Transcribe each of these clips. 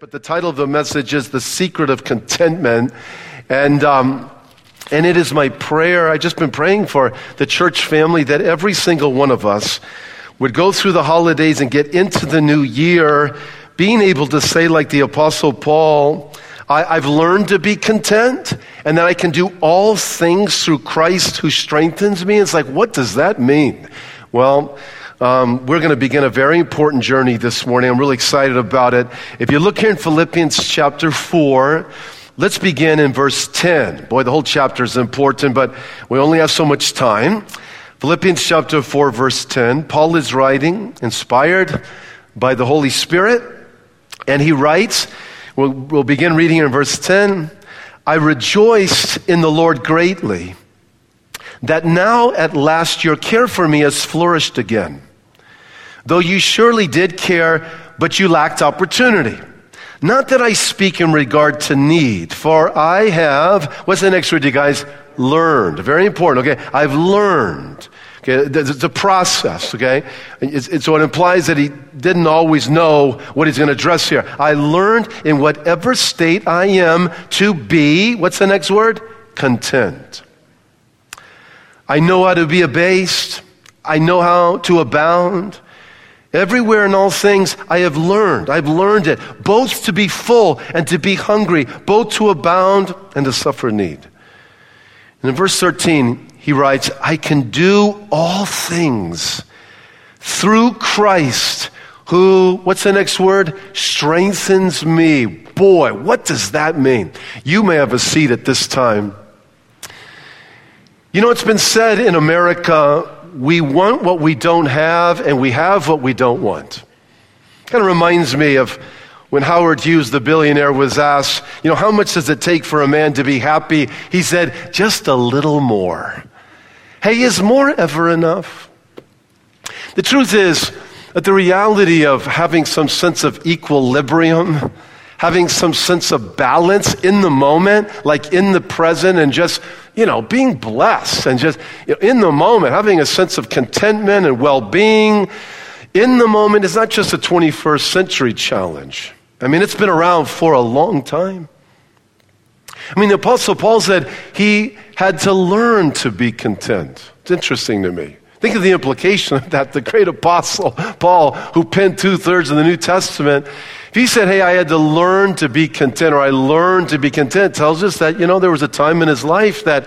But the title of the message is The Secret of Contentment. And, um, and it is my prayer. I've just been praying for the church family that every single one of us would go through the holidays and get into the new year being able to say, like the Apostle Paul, I, have learned to be content and that I can do all things through Christ who strengthens me. It's like, what does that mean? Well, um, we're going to begin a very important journey this morning. I'm really excited about it. If you look here in Philippians chapter 4, let's begin in verse 10. Boy, the whole chapter is important, but we only have so much time. Philippians chapter 4, verse 10. Paul is writing, inspired by the Holy Spirit, and he writes, we'll, we'll begin reading in verse 10. I rejoiced in the Lord greatly that now at last your care for me has flourished again though you surely did care, but you lacked opportunity. Not that I speak in regard to need, for I have, what's the next word, you guys? Learned. Very important, okay? I've learned. Okay, it's a process, okay? It's, so it implies that he didn't always know what he's going to address here. I learned in whatever state I am to be, what's the next word? Content. I know how to be abased. I know how to abound. Everywhere in all things I have learned, I've learned it, both to be full and to be hungry, both to abound and to suffer need. And in verse 13, he writes, I can do all things through Christ who, what's the next word? Strengthens me. Boy, what does that mean? You may have a seat at this time. You know, it's been said in America we want what we don't have, and we have what we don't want. Kind of reminds me of when Howard Hughes, the billionaire, was asked, you know, how much does it take for a man to be happy? He said, just a little more. Hey, is more ever enough? The truth is that the reality of having some sense of equilibrium, having some sense of balance in the moment, like in the present, and just, you know, being blessed and just you know, in the moment, having a sense of contentment and well being in the moment is not just a 21st century challenge. I mean, it's been around for a long time. I mean, the Apostle Paul said he had to learn to be content. It's interesting to me. Think of the implication of that. The great apostle Paul, who penned two thirds of the New Testament, if he said, Hey, I had to learn to be content, or I learned to be content, tells us that, you know, there was a time in his life that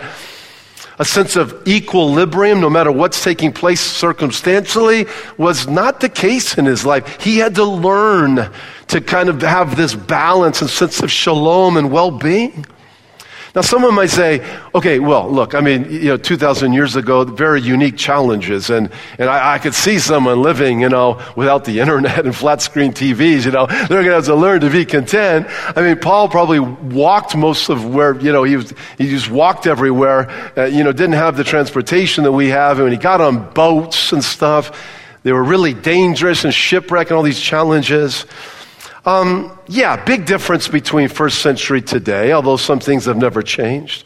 a sense of equilibrium, no matter what's taking place circumstantially, was not the case in his life. He had to learn to kind of have this balance and sense of shalom and well being. Now, someone might say, okay, well, look, I mean, you know, 2,000 years ago, very unique challenges. And, and I, I could see someone living, you know, without the internet and flat screen TVs, you know, they're going to have to learn to be content. I mean, Paul probably walked most of where, you know, he, was, he just walked everywhere, uh, you know, didn't have the transportation that we have. And when he got on boats and stuff, they were really dangerous and shipwreck and all these challenges. Um, yeah, big difference between first century today, although some things have never changed.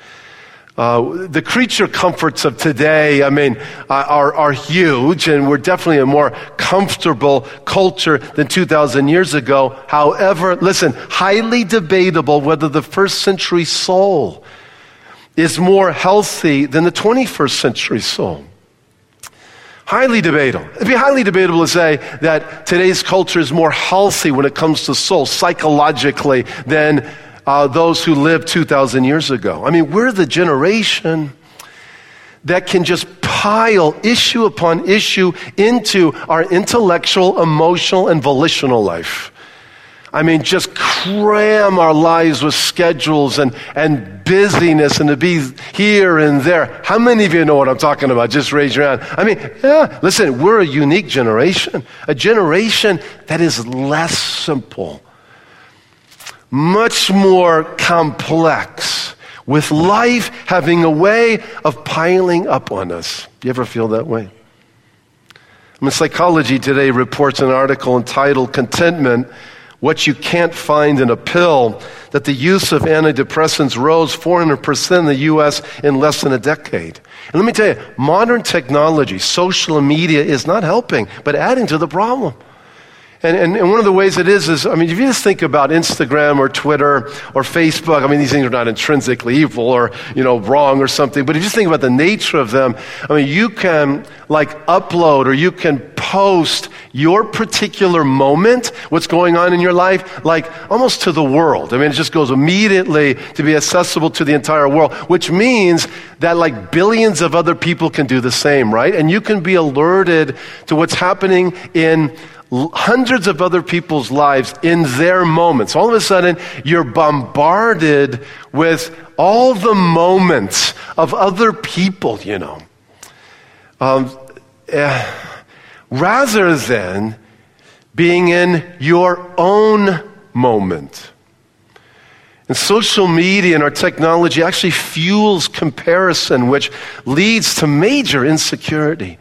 Uh, the creature comforts of today, I mean, uh, are, are huge, and we're definitely a more comfortable culture than 2,000 years ago. However, listen, highly debatable whether the first century soul is more healthy than the 21st century soul. Highly debatable. It'd be highly debatable to say that today's culture is more healthy when it comes to soul psychologically than uh, those who lived 2,000 years ago. I mean, we're the generation that can just pile issue upon issue into our intellectual, emotional, and volitional life. I mean, just cram our lives with schedules and, and busyness and to be here and there. How many of you know what I'm talking about? Just raise your hand. I mean, yeah, listen, we're a unique generation, a generation that is less simple, much more complex, with life having a way of piling up on us. You ever feel that way? I mean, Psychology Today reports an article entitled Contentment what you can't find in a pill, that the use of antidepressants rose 400% in the US in less than a decade. And let me tell you, modern technology, social media is not helping, but adding to the problem. And, and, and, one of the ways it is is, I mean, if you just think about Instagram or Twitter or Facebook, I mean, these things are not intrinsically evil or, you know, wrong or something, but if you just think about the nature of them, I mean, you can like upload or you can post your particular moment, what's going on in your life, like almost to the world. I mean, it just goes immediately to be accessible to the entire world, which means that like billions of other people can do the same, right? And you can be alerted to what's happening in hundreds of other people's lives in their moments. All of a sudden, you're bombarded with all the moments of other people, you know. Um, uh, rather than being in your own moment. And social media and our technology actually fuels comparison, which leads to major insecurity.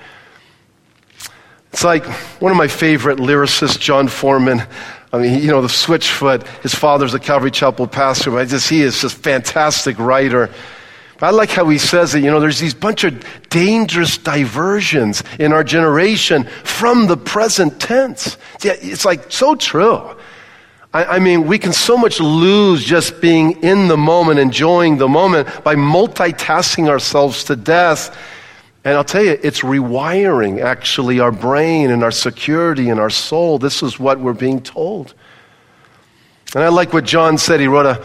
It's like one of my favorite lyricists, Jon Foreman. I mean, you know, the Switchfoot, his father's a Calvary Chapel pastor, but I just, he is just fantastic writer. I like how he says that, you know, there's these bunch of dangerous diversions in our generation from the present tense. It's like so true. I mean, we can so much lose just being in the moment, enjoying the moment by multitasking ourselves to death and I'll tell you, it's rewiring actually our brain and our security and our soul. This is what we're being told. And I like what Jon said. He wrote a,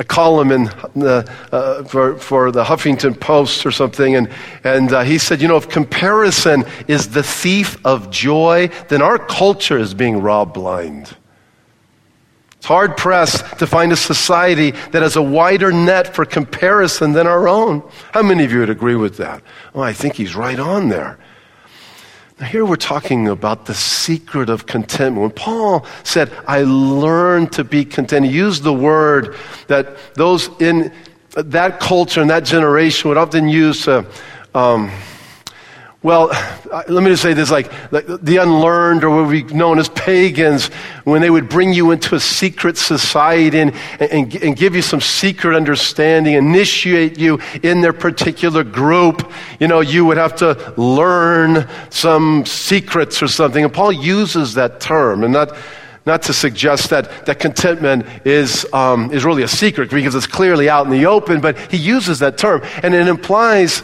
a column in the, uh, for, for the Huffington Post or something. And, and uh, he said, you know, if comparison is the thief of joy, then our culture is being robbed blind. It's hard pressed to find a society that has a wider net for comparison than our own. How many of you would agree with that? Oh, I think he's right on there. Here we're talking about the secret of contentment. When Paul said, I learned to be content, he used the word that those in that culture and that generation would often use to. Um, well, let me just say this like the unlearned, or what we known as pagans, when they would bring you into a secret society and, and, and, give you some secret understanding, initiate you in their particular group, you know, you would have to learn some secrets or something. And Paul uses that term, and not, not to suggest that, that contentment is, um, is really a secret because it's clearly out in the open, but he uses that term, and it implies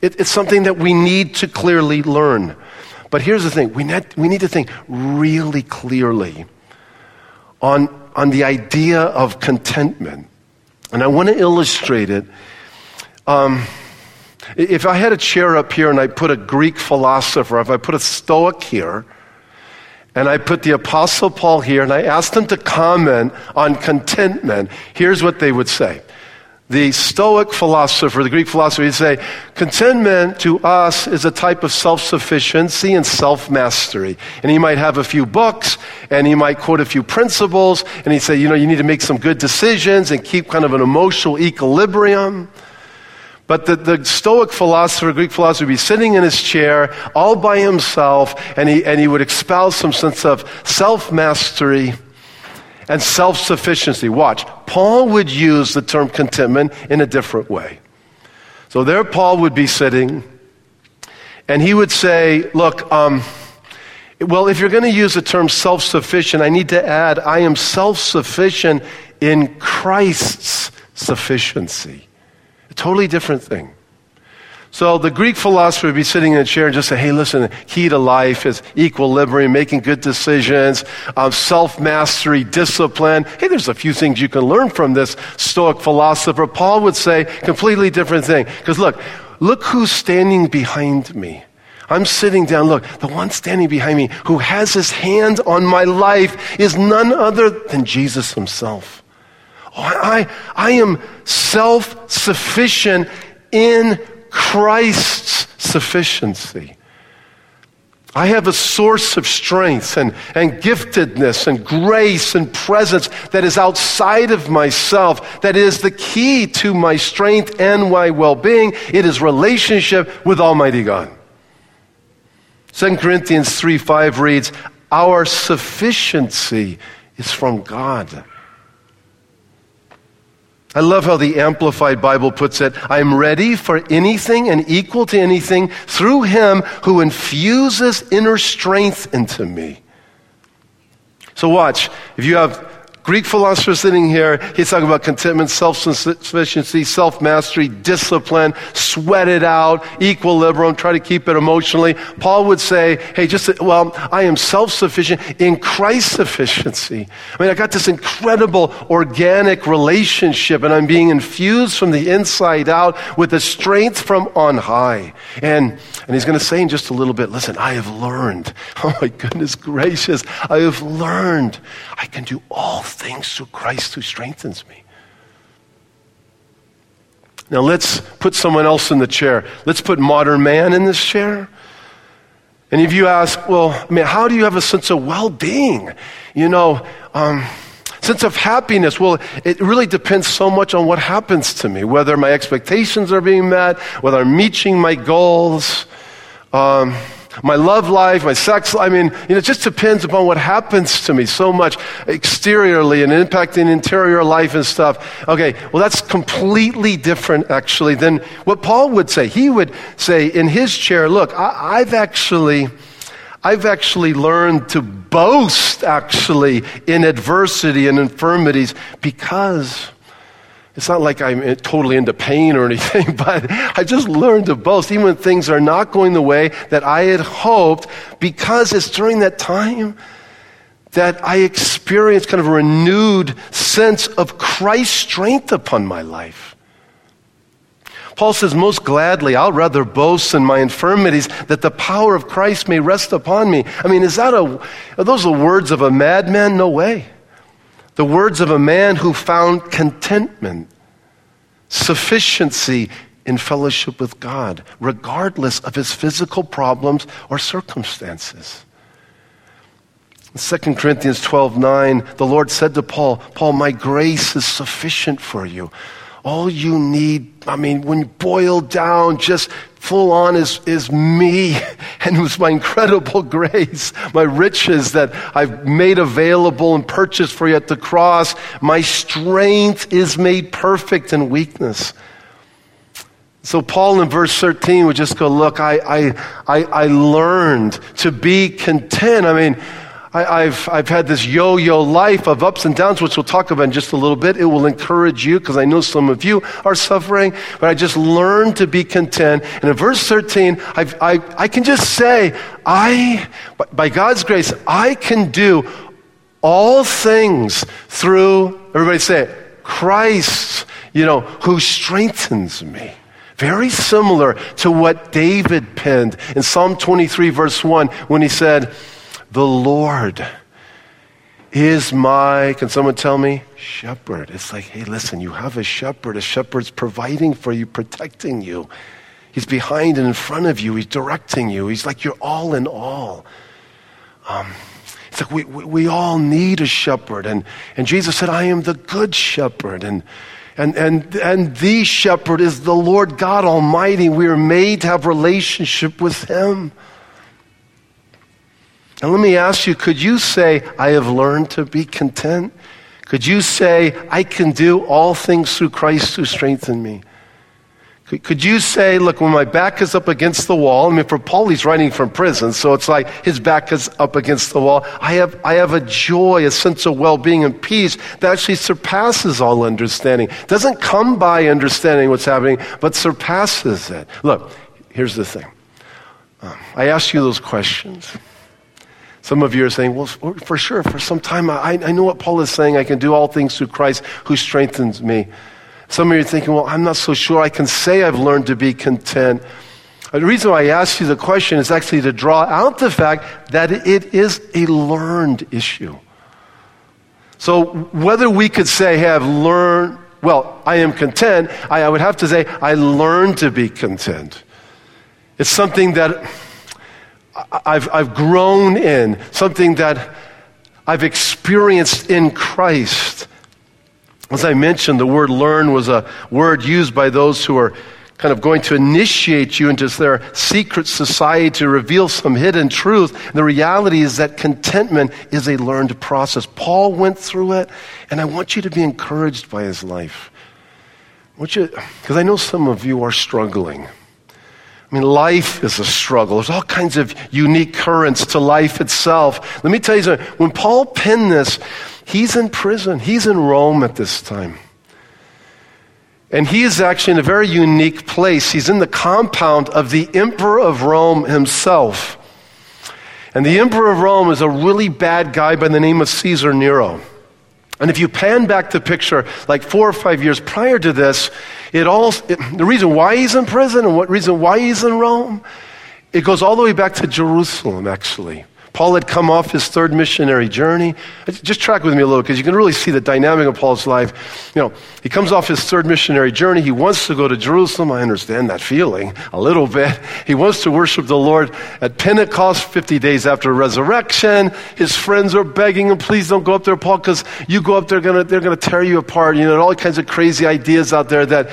it, it's something that we need to clearly learn. But here's the thing we need, we need to think really clearly on, on the idea of contentment. And I want to illustrate it. Um, if I had a chair up here and I put a Greek philosopher, if I put a Stoic here, and I put the Apostle Paul here, and I asked them to comment on contentment, here's what they would say the Stoic philosopher, the Greek philosopher, he'd say, contentment to us is a type of self sufficiency and self mastery. And he might have a few books and he might quote a few principles and he'd say, you know, you need to make some good decisions and keep kind of an emotional equilibrium. But the, the Stoic philosopher, Greek philosopher, would be sitting in his chair all by himself and he, and he would espouse some sense of self mastery and self sufficiency. Watch. Paul would use the term contentment in a different way. So there, Paul would be sitting, and he would say, Look, um, well, if you're going to use the term self sufficient, I need to add, I am self sufficient in Christ's sufficiency. A totally different thing. So the Greek philosopher would be sitting in a chair and just say, hey, listen, the key to life is equilibrium, making good decisions, um, self mastery, discipline. Hey, there's a few things you can learn from this Stoic philosopher. Paul would say, completely different thing. Because look, look who's standing behind me. I'm sitting down. Look, the one standing behind me who has his hand on my life is none other than Jesus himself. Oh, I, I am self sufficient in Christ's sufficiency. I have a source of strength and, and giftedness and grace and presence that is outside of myself, that is the key to my strength and my well being. It is relationship with Almighty God. 2 Corinthians 3 5 reads, Our sufficiency is from God. I love how the Amplified Bible puts it I am ready for anything and equal to anything through Him who infuses inner strength into me. So watch. If you have Greek philosopher sitting here, he's talking about contentment, self-sufficiency, self-mastery, discipline, sweat it out, equilibrium, try to keep it emotionally. Paul would say, hey, just, well, I am self-sufficient in Christ's sufficiency. I mean, I got this incredible organic relationship and I'm being infused from the inside out with the strength from on high. And, and he's going to say in just a little bit, listen, I have learned. Oh my goodness gracious. I have learned I can do all things through Christ who strengthens me. Now let's put someone else in the chair. Let's put modern man in this chair. And if you ask, well, I mean, how do you have a sense of well being? You know, um, sense of happiness. Well, it really depends so much on what happens to me, whether my expectations are being met, whether I'm reaching my goals. Um, my love life, my sex life. I mean, you know, it just depends upon what happens to me so much exteriorly and impacting interior life and stuff. Okay, well, that's completely different, actually, than what Paul would say. He would say in his chair, look, I, I've actually. I've actually learned to boast actually in adversity and infirmities because it's not like I'm totally into pain or anything, but I just learned to boast, even when things are not going the way that I had hoped, because it's during that time that I experience kind of a renewed sense of Christ's strength upon my life. Paul says, Most gladly, I'll rather boast in my infirmities that the power of Christ may rest upon me. I mean, is that a, are those the words of a madman? No way. The words of a man who found contentment, sufficiency in fellowship with God, regardless of his physical problems or circumstances. In 2 Corinthians 12 9, the Lord said to Paul, Paul, my grace is sufficient for you. All you need, I mean, when you boil down, just full on is, is me. And it was my incredible grace, my riches that I've made available and purchased for you at the cross. My strength is made perfect in weakness. So Paul in verse 13 would just go, look, I, I, I, I learned to be content. I mean, I, have I've had this yo yo life of ups and downs, which we'll talk about in just a little bit. It will encourage you because I know some of you are suffering, but I just learned to be content. And in verse 13, I've, I, I can just say, I, by God's grace, I can do all things through, everybody say it, Christ, you know, who strengthens me. Very similar to what David penned in Psalm 23, verse 1, when he said, the Lord is my, can someone tell me? Shepherd. It's like, hey, listen, you have a shepherd. A shepherd's providing for you, protecting you. He's behind and in front of you. He's directing you. He's like you're all in all. Um, it's like we, we, we, all need a shepherd. And, and Jesus said, I am the good shepherd. And, and, and, and the shepherd is the Lord God Almighty. We are made to have relationship with him. And let me ask you could you say, I have learned to be content? Could you say, I can do all things through Christ who strengthened me? Could, could you say, look, when my back is up against the wall, I mean, for Paul, he's writing from prison, so it's like his back is up against the wall. I have, I have a joy, a sense of well being and peace that actually surpasses all understanding. Doesn't come by understanding what's happening, but surpasses it. Look, here's the thing. Um, I ask you those questions. Some of you are saying, well, for sure, for some time, I, I know what Paul is saying. I can do all things through Christ who strengthens me. Some of you are thinking, well, I'm not so sure I can say I've learned to be content. Uh, the reason why I asked you the question is actually to draw out the fact that it is a learned issue. So whether we could say, hey, I've learned, well, I am content, I, I would have to say, I learned to be content. It's something that I've, I've grown in, something that I've experienced in Christ. As I mentioned, the word learn was a word used by those who are kind of going to initiate you into their secret society to reveal some hidden truth. And the reality is that contentment is a learned process. Paul went through it, and I want you to be encouraged by his life. Because I know some of you are struggling. I mean, life is a struggle. There's all kinds of unique currents to life itself. Let me tell you something. When Paul penned this, he's in prison. He's in Rome at this time. And he is actually in a very unique place. He's in the compound of the Emperor of Rome himself. And the Emperor of Rome is a really bad guy by the name of Caesar Nero. And if you pan back the picture like four or five years prior to this, it all, it, the reason why he's in prison and what reason why he's in Rome, it goes all the way back to Jerusalem, actually. Paul had come off his third missionary journey. Just track with me a little because you can really see the dynamic of Paul's life. You know, he comes off his third missionary journey. He wants to go to Jerusalem. I understand that feeling a little bit. He wants to worship the Lord at Pentecost, 50 days after resurrection. His friends are begging him, please don't go up there, Paul, because you go up there, they're going to tear you apart. You know, all kinds of crazy ideas out there that,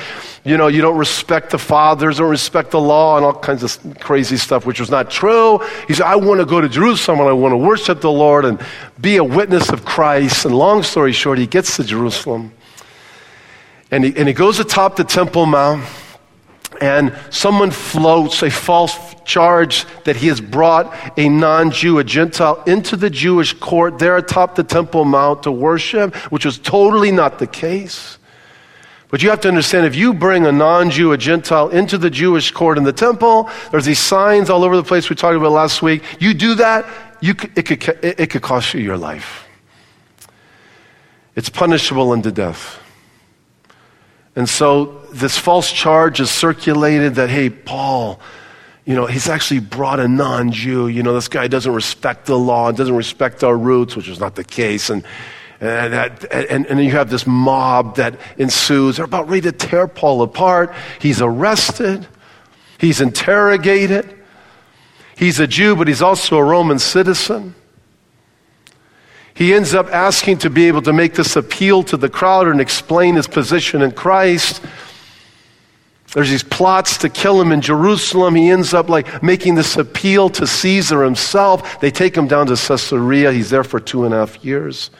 you know, you don't respect the fathers, don't respect the law, and all kinds of crazy stuff, which was not true. He said, I want to go to Jerusalem and I want to worship the Lord and be a witness of Christ. And long story short, he gets to Jerusalem and he, and he goes atop the Temple Mount and someone floats a false charge that he has brought a non Jew, a Gentile, into the Jewish court there atop the Temple Mount to worship, which was totally not the case. But you have to understand if you bring a non Jew, a Gentile, into the Jewish court in the temple, there's these signs all over the place we talked about last week. You do that, you, it, could, it could cost you your life. It's punishable unto death. And so this false charge is circulated that, hey, Paul, you know, he's actually brought a non Jew. You know, this guy doesn't respect the law, doesn't respect our roots, which is not the case. And and, that, and, and you have this mob that ensues. They're about ready to tear Paul apart. He's arrested, he's interrogated. He's a Jew, but he's also a Roman citizen. He ends up asking to be able to make this appeal to the crowd and explain his position in Christ. There's these plots to kill him in Jerusalem. He ends up like making this appeal to Caesar himself. They take him down to Caesarea. He's there for two and a half years.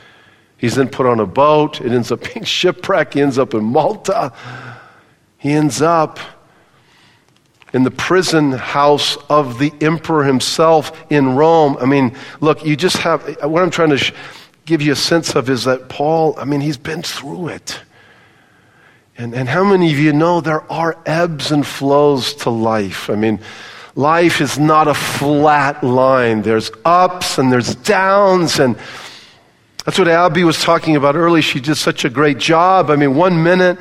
He's then put on a boat. It ends up being shipwrecked. He ends up in Malta. He ends up in the prison house of the emperor himself in Rome. I mean, look, you just have, what I'm trying to sh- give you a sense of is that Paul, I mean, he's been through it. And, and how many of you know there are ebbs and flows to life? I mean, life is not a flat line. There's ups and there's downs and that's what Abby was talking about earlier. She did such a great job. I mean, one minute,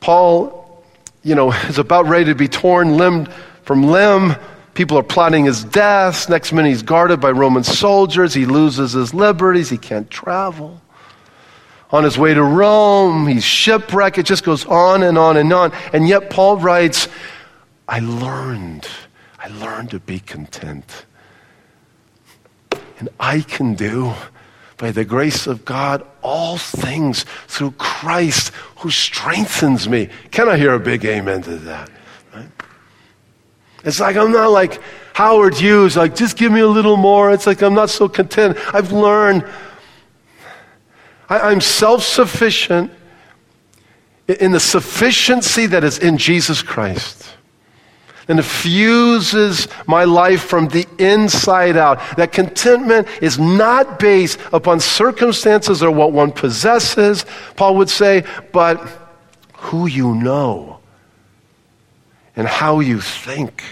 Paul, you know, is about ready to be torn limb from limb. People are plotting his death. Next minute, he's guarded by Roman soldiers. He loses his liberties. He can't travel. On his way to Rome, he's shipwrecked. It just goes on and on and on. And yet, Paul writes, I learned, I learned to be content. And I can do by the grace of God, all things through Christ who strengthens me. Can I hear a big amen to that? Right? It's like I'm not like Howard Hughes, like just give me a little more. It's like I'm not so content. I've learned I, I'm self sufficient in the sufficiency that is in Jesus Christ and infuses my life from the inside out. That contentment is not based upon circumstances or what one possesses, Paul would say, but who you know and how you think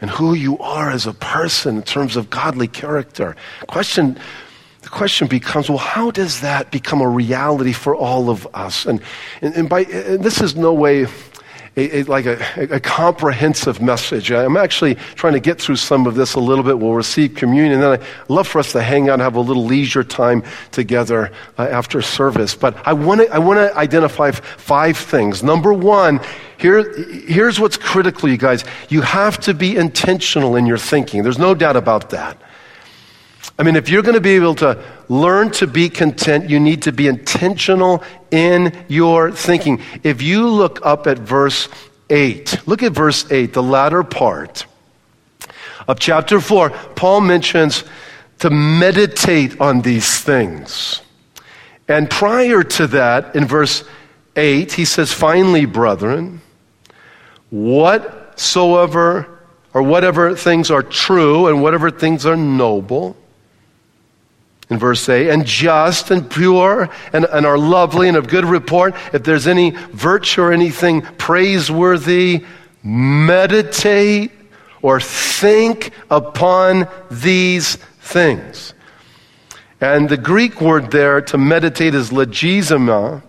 and who you are as a person in terms of godly character. Question the question becomes well how does that become a reality for all of us and, and, and by and this is no way a, a, like a, a, comprehensive message. I'm actually trying to get through some of this a little bit. We'll receive communion, and then I'd love for us to hang out and have a little leisure time together uh, after service. But I want to I want to identify five things. Number one, here, here's what's critical, you guys. You have to be intentional in your thinking. There's no doubt about that. I mean, if you're going to be able to learn to be content, you need to be intentional in your thinking. If you look up at verse 8, look at verse 8, the latter part of chapter 4, Paul mentions to meditate on these things. And prior to that, in verse 8, he says, Finally, brethren, whatsoever or whatever things are true and whatever things are noble. In verse 8, and just and pure and, and are lovely and of good report, if there's any virtue or anything praiseworthy, meditate or think upon these things. And the Greek word there to meditate is logizomai,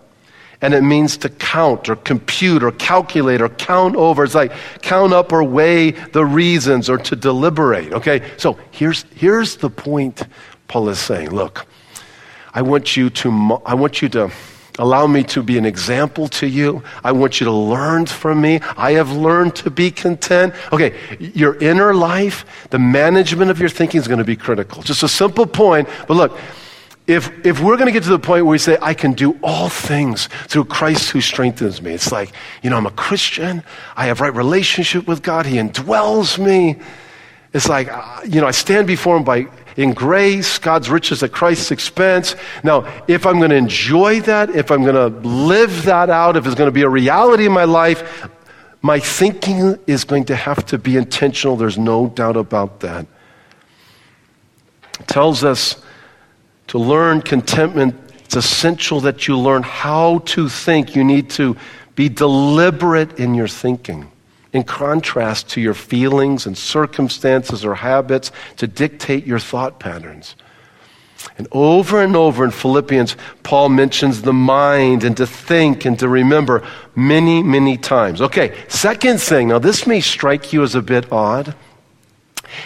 and it means to count or compute or calculate or count over. It's like count up or weigh the reasons or to deliberate. Okay, so here's, here's the point Paul is saying. Look, I want you to, I want you to allow me to be an example to you. I want you to learn from me. I have learned to be content. Okay, your inner life, the management of your thinking is going to be critical. Just a simple point, but look, if, if we're going to get to the point where we say, I can do all things through Christ who strengthens me, it's like, you know, I'm a Christian. I have right relationship with God. He indwells me. It's like, uh, you know, I stand before Him by, in grace, God's riches at Christ's expense. Now, if I'm going to enjoy that, if I'm going to live that out, if it's going to be a reality in my life, my thinking is going to have to be intentional. There's no doubt about that. It tells us to learn contentment, it's essential that you learn how to think. You need to be deliberate in your thinking, in contrast to your feelings and circumstances or habits to dictate your thought patterns. And over and over in Philippians, Paul mentions the mind and to think and to remember many, many times. Okay, second thing. Now, this may strike you as a bit odd.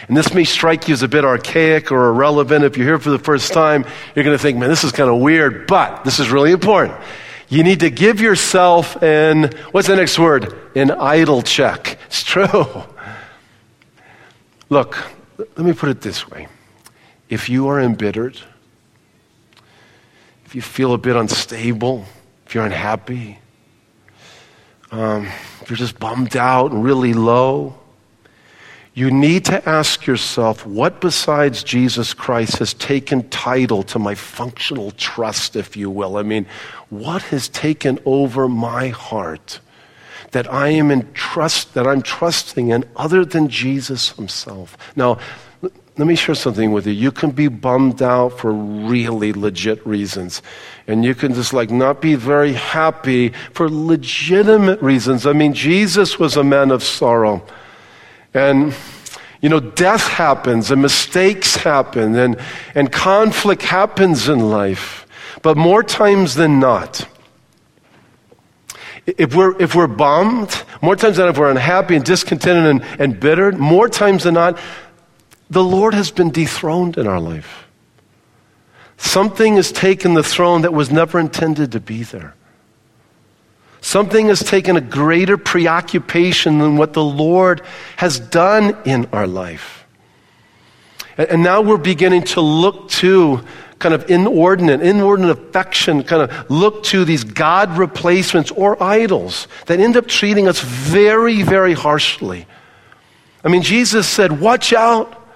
And this may strike you as a bit archaic or irrelevant. If you're here for the first time, you're going to think, man, this is kind of weird, but this is really important. You need to give yourself an, what's the next word? An idol check. It's true. Look, let me put it this way. If you are embittered, if you feel a bit unstable, if you're unhappy, um, if you're just bummed out and really low, you need to ask yourself what besides Jesus Christ has taken title to my functional trust, if you will? I mean, what has taken over my heart that I am in trust, that I'm trusting in other than Jesus himself? Now, let me share something with you. You can be bummed out for really legit reasons. And you can just like not be very happy for legitimate reasons. I mean, Jesus was a man of sorrow. And, you know, death happens and mistakes happen and, and conflict happens in life. But more times than not, if we're, if we're bummed, more times than if we're unhappy and discontented and, and bitter, more times than not, the Lord has been dethroned in our life. Something has taken the throne that was never intended to be there. Something has taken a greater preoccupation than what the Lord has done in our life. And now we're beginning to look to kind of inordinate, inordinate affection, kind of look to these God replacements or idols that end up treating us very, very harshly. I mean, Jesus said, Watch out.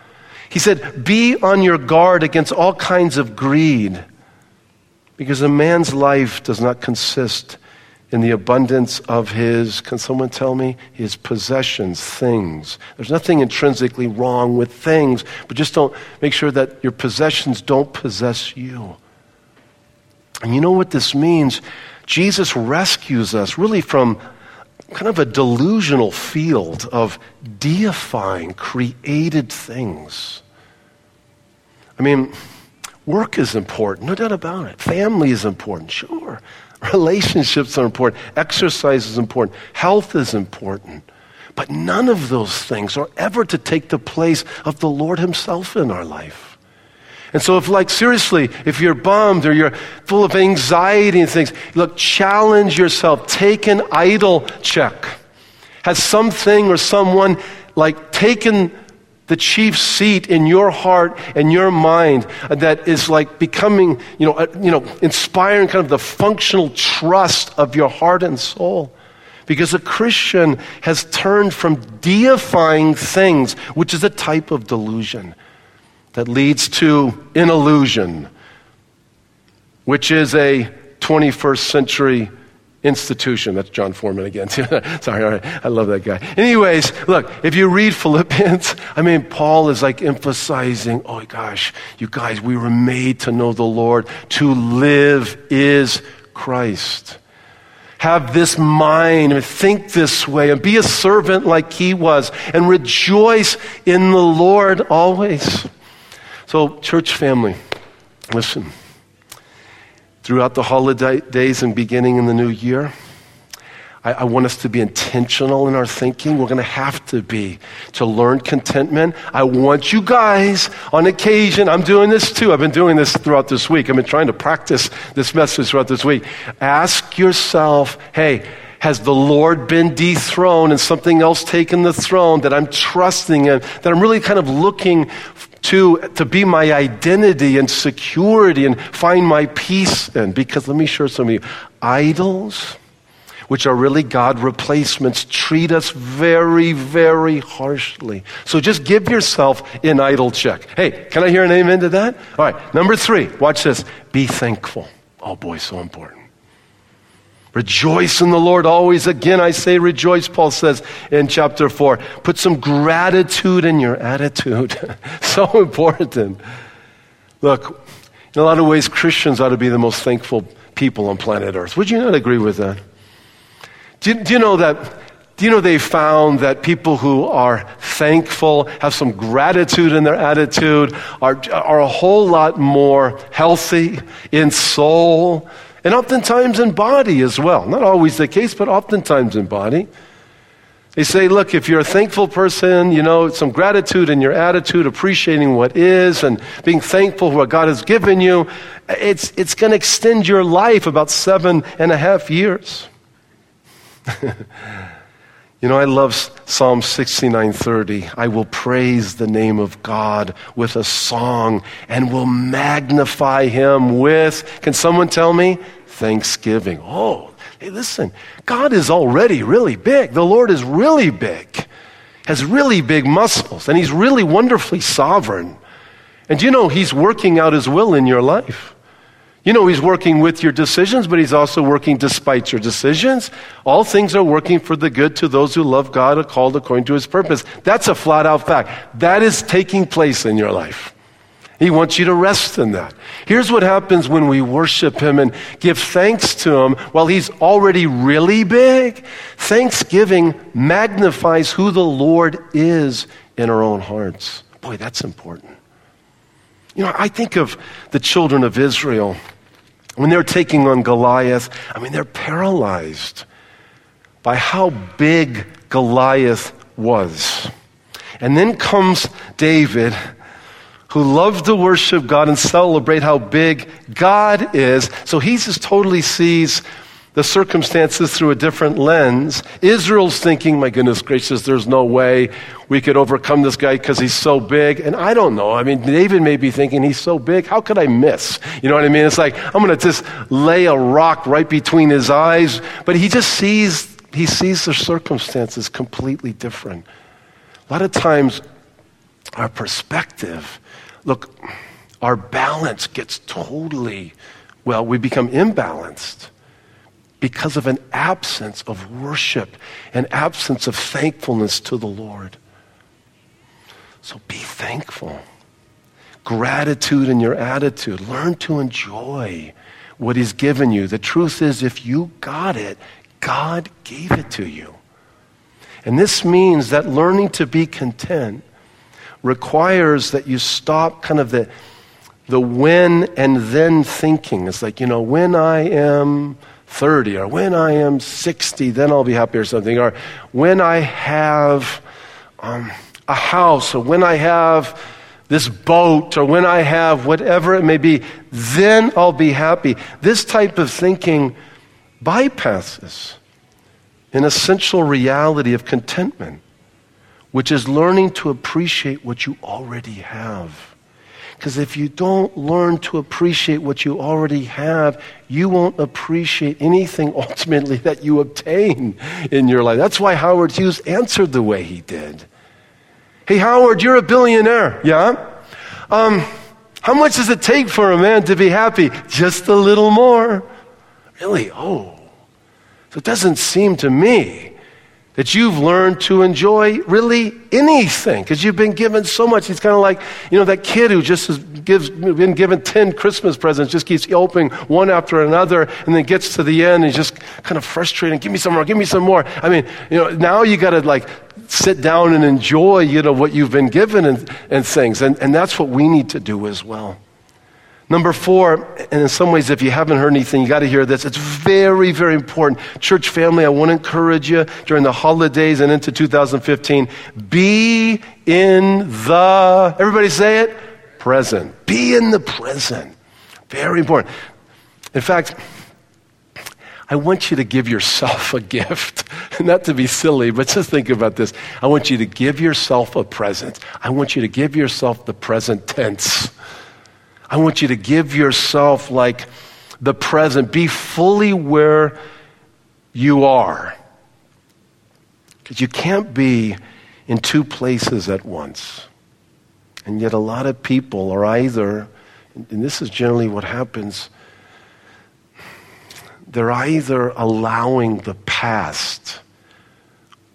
He said, Be on your guard against all kinds of greed, because a man's life does not consist in the abundance of his, can someone tell me? His possessions, things. There's nothing intrinsically wrong with things, but just don't make sure that your possessions don't possess you. And you know what this means? Jesus rescues us really from kind of a delusional field of deifying created things. I mean, work is important, no doubt about it. Family is important, sure. Relationships are important. Exercise is important. Health is important. But none of those things are ever to take the place of the Lord Himself in our life. And so, if, like, seriously, if you're bummed or you're full of anxiety and things, look, challenge yourself. Take an idol check. Has something or someone, like, taken the chief seat in your heart and your mind that is like becoming, you know, uh, you know, inspiring kind of the functional trust of your heart and soul. Because a Christian has turned from deifying things, which is a type of delusion that leads to an illusion, which is a 21st century institution. That's Jon Foreman again. Sorry. I love that guy. Anyways, look, if you read Philippians, I mean, Paul is like emphasizing, oh gosh, you guys, we were made to know the Lord. To live is Christ. Have this mind and think this way and be a servant like he was and rejoice in the Lord always. So, church family, listen throughout the holidays and beginning in the new year. I, I, want us to be intentional in our thinking. We're going to have to be to learn contentment. I want you guys, on occasion, I'm doing this too. I've been doing this throughout this week. I've been trying to practice this message throughout this week. Ask yourself, hey, has the Lord been dethroned and something else taken the throne that I'm trusting in, that I'm really kind of looking to, to be my identity and security and find my peace in? Because let me share some of you. Idols, which are really God replacements, treat us very, very harshly. So just give yourself an idol check. Hey, can I hear an amen to that? All right, number three, watch this. Be thankful. Oh boy, so important. Rejoice in the Lord always. Again, I say rejoice, Paul says in chapter 4. Put some gratitude in your attitude. so important. Look, in a lot of ways, Christians ought to be the most thankful people on planet Earth. Would you not agree with that? Do you, do you know that? Do you know they found that people who are thankful, have some gratitude in their attitude, are, are a whole lot more healthy in soul, and oftentimes in body as well. Not always the case, but oftentimes in body. They say, look, if you're a thankful person, you know, some gratitude in your attitude, appreciating what is, and being thankful for what God has given you, it's, it's going to extend your life about seven and a half years. You know, I love Psalm 69:30. I will praise the name of God with a song and will magnify him with Can someone tell me? Thanksgiving. Oh, hey listen. God is already really big. The Lord is really big. Has really big muscles and he's really wonderfully sovereign. And you know he's working out his will in your life. You know, He's working with your decisions, but He's also working despite your decisions. All things are working for the good to those who love God are called according to His purpose. That's a flat out fact. That is taking place in your life. He wants you to rest in that. Here's what happens when we worship Him and give thanks to Him while He's already really big. Thanksgiving magnifies who the Lord is in our own hearts. Boy, that's important. You know, I think of the children of Israel when they're taking on Goliath. I mean, they're paralyzed by how big Goliath was. And then comes David, who loved to worship God and celebrate how big God is. So he just totally sees the circumstances through a different lens. Israel's thinking, my goodness gracious, there's no way we could overcome this guy because he's so big. And I don't know. I mean, David may be thinking, he's so big. How could I miss? You know what I mean? It's like, I'm going to just lay a rock right between his eyes. But he just sees, he sees the circumstances completely different. A lot of times, our perspective, look, our balance gets totally, well, we become imbalanced because of an absence of worship, an absence of thankfulness to the Lord. So be thankful. Gratitude in your attitude. Learn to enjoy what He's given you. The truth is, if you got it, God gave it to you. And this means that learning to be content requires that you stop kind of the, the when and then thinking. It's like, you know, when I am 30, or when I am 60, then I'll be happy, or something, or when I have um, a house, or when I have this boat, or when I have whatever it may be, then I'll be happy. This type of thinking bypasses an essential reality of contentment, which is learning to appreciate what you already have. Because if you don't learn to appreciate what you already have, you won't appreciate anything ultimately that you obtain in your life. That's why Howard Hughes answered the way he did. Hey, Howard, you're a billionaire. Yeah? Um, how much does it take for a man to be happy? Just a little more. Really? Oh. So it doesn't seem to me that you've learned to enjoy really anything because you've been given so much. It's kind of like, you know, that kid who just has gives, been given 10 Christmas presents, just keeps opening one after another, and then gets to the end and just kind of frustrated. Give me some more, give me some more. I mean, you know, now you got to like sit down and enjoy, you know, what you've been given and, and things. And, and that's what we need to do as well. Number four, and in some ways, if you haven't heard anything, you got to hear this. It's very, very important. Church family, I want to encourage you during the holidays and into 2015 be in the, everybody say it, present. Be in the present. Very important. In fact, I want you to give yourself a gift. Not to be silly, but just think about this. I want you to give yourself a present. I want you to give yourself the present tense. I want you to give yourself like the present. Be fully where you are. Because you can't be in two places at once. And yet, a lot of people are either, and this is generally what happens, they're either allowing the past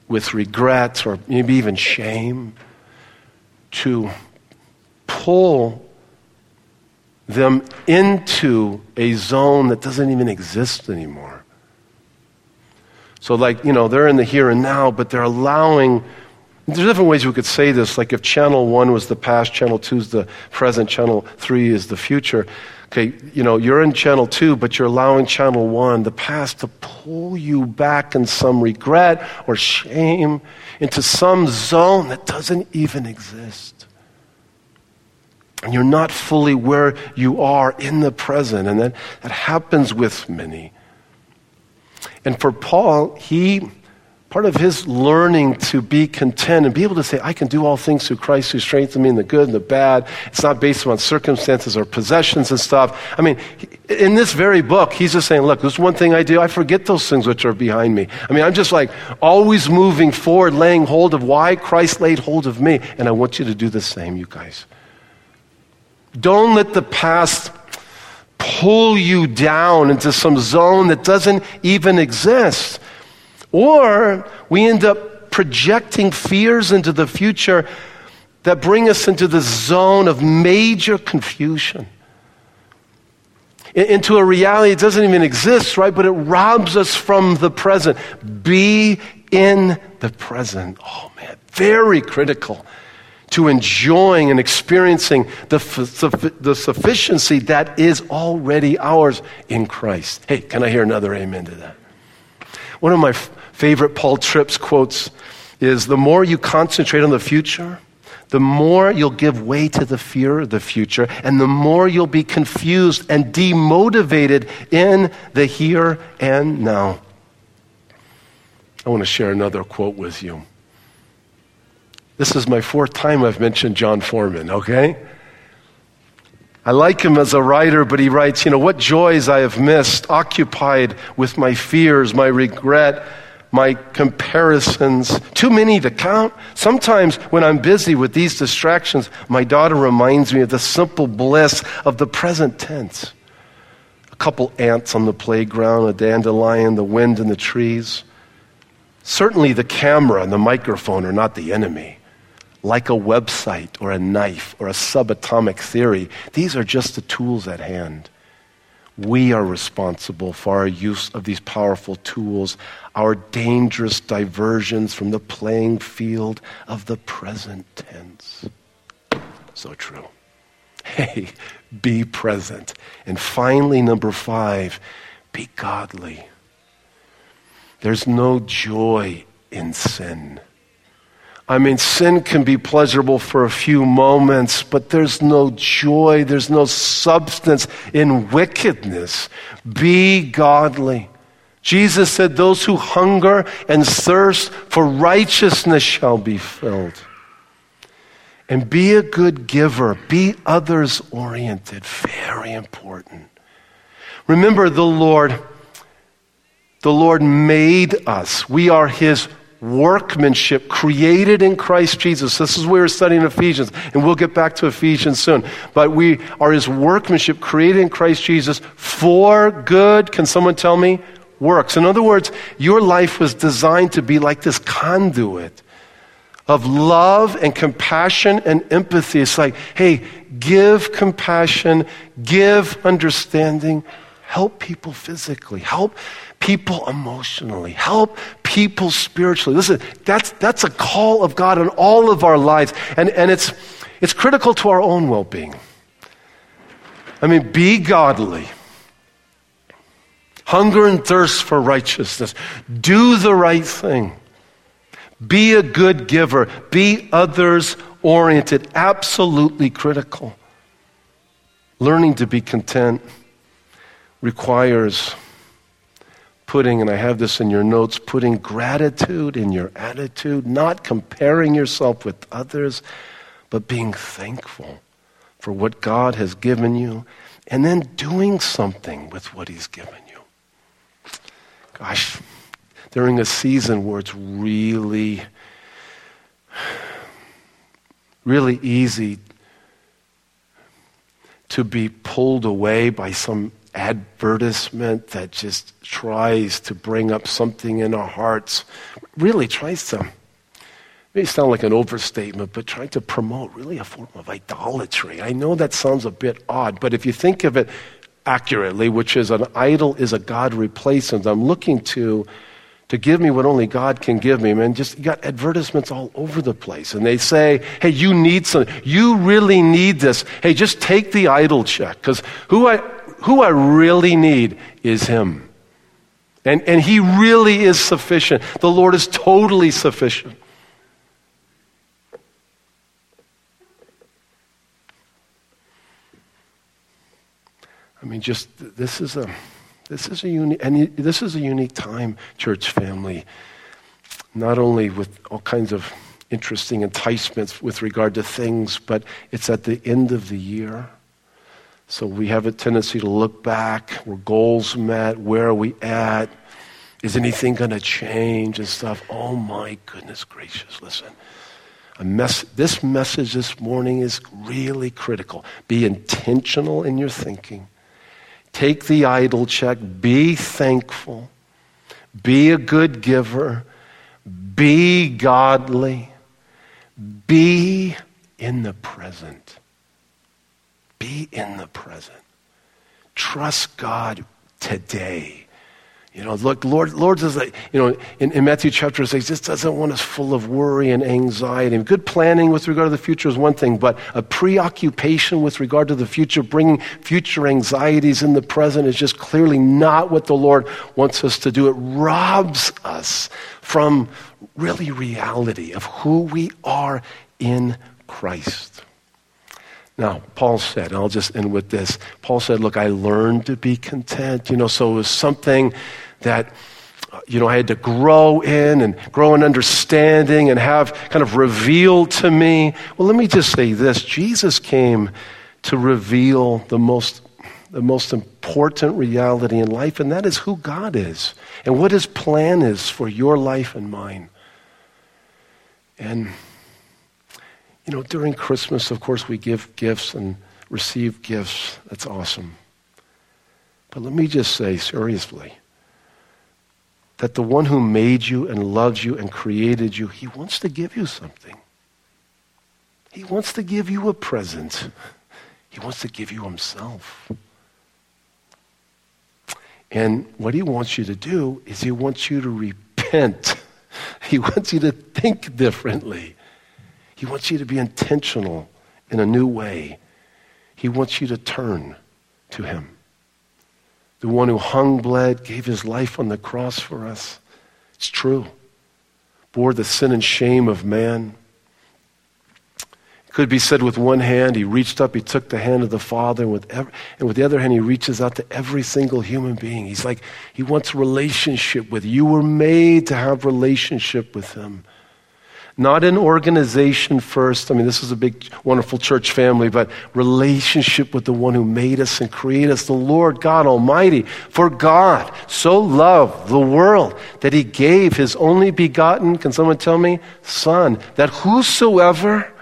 with regrets or maybe even shame to pull them into a zone that doesn't even exist anymore. So, like, you know, they're in the here and now, but they're allowing. There's different ways we could say this. Like, if channel one was the past, channel two is the present, channel three is the future. Okay, you know, you're in channel two, but you're allowing channel one, the past, to pull you back in some regret or shame into some zone that doesn't even exist and you're not fully where you are in the present. And that, that happens with many. And for Paul, he, part of his learning to be content and be able to say, I can do all things through Christ who strengthens me in the good and the bad. It's not based on circumstances or possessions and stuff. I mean, in this very book, he's just saying, look, there's one thing I do. I forget those things which are behind me. I mean, I'm just like always moving forward, laying hold of why Christ laid hold of me. And I want you to do the same, you guys. Don't let the past pull you down into some zone that doesn't even exist. Or we end up projecting fears into the future that bring us into the zone of major confusion. Into a reality that doesn't even exist, right? But it robs us from the present. Be in the present. Oh man, very critical to enjoying and experiencing the, the sufficiency that is already ours in Christ. Hey, can I hear another amen to that? One of my f- favorite Paul Tripp's quotes is The more you concentrate on the future, the more you'll give way to the fear of the future, and the more you'll be confused and demotivated in the here and now. I want to share another quote with you. This is my fourth time I've mentioned Jon Foreman, okay? I like him as a writer, but he writes, you know, what joys I have missed, occupied with my fears, my regret, my comparisons. Too many to count. Sometimes when I'm busy with these distractions, my daughter reminds me of the simple bliss of the present tense. A couple ants on the playground, a dandelion, the wind in the trees. Certainly the camera and the microphone are not the enemy like a website or a knife or a subatomic theory. These are just the tools at hand. We are responsible for our use of these powerful tools, our dangerous diversions from the playing field of the present tense. So true. Hey, be present. And finally, number five, be godly. There's no joy in sin. I mean, sin can be pleasurable for a few moments, but there's no joy, there's no substance in wickedness. Be godly. Jesus said, Those who hunger and thirst for righteousness shall be filled. And be a good giver, be others oriented. Very important. Remember, the Lord, the Lord made us. We are His workmanship created in Christ Jesus. This is where we're studying Ephesians, and we'll get back to Ephesians soon. But we are his workmanship created in Christ Jesus for good. Can someone tell me? works. In other words, your life was designed to be like this conduit of love and compassion and empathy. It's like, hey, give compassion, give understanding, help people physically, help people emotionally, help people spiritually. Listen, that's, that's a call of God in all of our lives, and, and it's, it's critical to our own well being. I mean, be godly. Hunger and thirst for righteousness. Do the right thing. Be a good giver. Be others oriented. Absolutely critical. Learning to be content requires putting, and I have this in your notes, putting gratitude in your attitude, not comparing yourself with others, but being thankful for what God has given you, and then doing something with what He's given you. Gosh, during a season where it's really, really easy to be pulled away by some advertisement that just tries to bring up something in our hearts, really tries to, may sound like an overstatement, but trying to promote really a form of idolatry. I know that sounds a bit odd, but if you think of it accurately, which is an idol is a God replacement, I'm looking to to give me what only God can give me, man. Just you got advertisements all over the place. And they say, hey, you need something. You really need this. Hey, just take the idol check. Because who I, who I really need is Him. And, and He really is sufficient. The Lord is totally sufficient. I mean, just this is a this is a unique and this is a unique time, church family. Not only with all kinds of interesting enticements with regard to things, but it's at the end of the year. So we have a tendency to look back. Were goals met? Where are we at? Is anything going to change and stuff? Oh my goodness gracious, listen. Mess- this message this morning is really critical. Be intentional in your thinking. Take the idol check. Be thankful. Be a good giver. Be godly. Be in the present. Be in the present. Trust God today. You know, look, Lord, Lord says that, you know, in, in Matthew chapter 6, this doesn't want us full of worry and anxiety. Good planning with regard to the future is one thing, but a preoccupation with regard to the future, bringing future anxieties in the present is just clearly not what the Lord wants us to do. It robs us from really reality of who we are in Christ. Now, Paul said, and I'll just end with this. Paul said, Look, I learned to be content. You know, so it was something that, uh, you know, I had to grow in and grow in understanding and have kind of revealed to me. Well, let me just say this Jesus came to reveal the most, the most important reality in life, and that is who God is and what his plan is for your life and mine. And you know, during Christmas, of course, we give gifts and receive gifts. That's awesome. But let me just say seriously that the one who made you and loves you and created you, he wants to give you something. He wants to give you a present. He wants to give you himself. And what he wants you to do is he wants you to repent. He wants you to think differently. He wants you to be intentional in a new way. He wants you to turn to Him. The one who hung, bled, gave his life on the cross for us. It's true. Bore the sin and shame of man. It could be said with one hand, he reached up, he took the hand of the Father, and with, every, and with the other hand, he reaches out to every single human being. He's like, he wants relationship with you. You were made to have relationship with him. Not an organization first. I mean, this is a big, wonderful church family, but relationship with the one who made us and created us, the Lord God Almighty. For God so loved the world that he gave his only begotten, can someone tell me, Son, that whosoever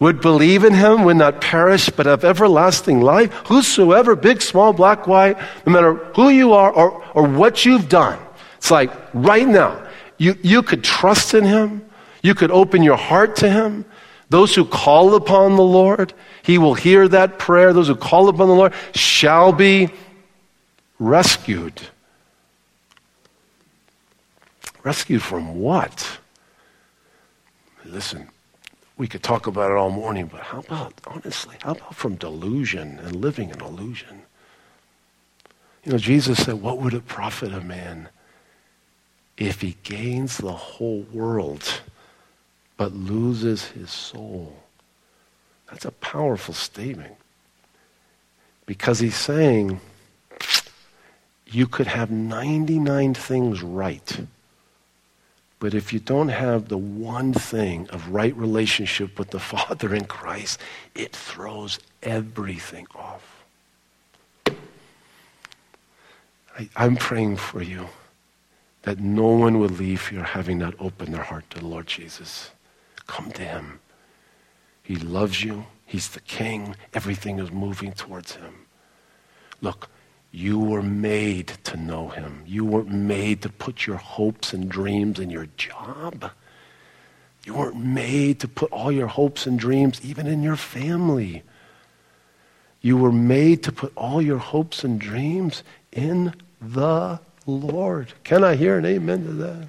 would believe in him would not perish but have everlasting life. Whosoever, big, small, black, white, no matter who you are or, or what you've done, it's like right now, you, you could trust in him. You could open your heart to him. Those who call upon the Lord, he will hear that prayer. Those who call upon the Lord shall be rescued. Rescued from what? Listen, we could talk about it all morning, but how about, honestly, how about from delusion and living in illusion? You know, Jesus said, What would it profit a man if he gains the whole world but loses his soul? That's a powerful statement. Because he's saying, you could have 99 things right but if you don't have the one thing of right relationship with the Father in Christ, it throws everything off. I, am praying for you that no one will leave here having not opened their heart to the Lord Jesus. Come to Him. He loves you. He's the King. Everything is moving towards Him. Look, you were made to know him. You weren't made to put your hopes and dreams in your job. You weren't made to put all your hopes and dreams even in your family. You were made to put all your hopes and dreams in the Lord. Can I hear an amen to that?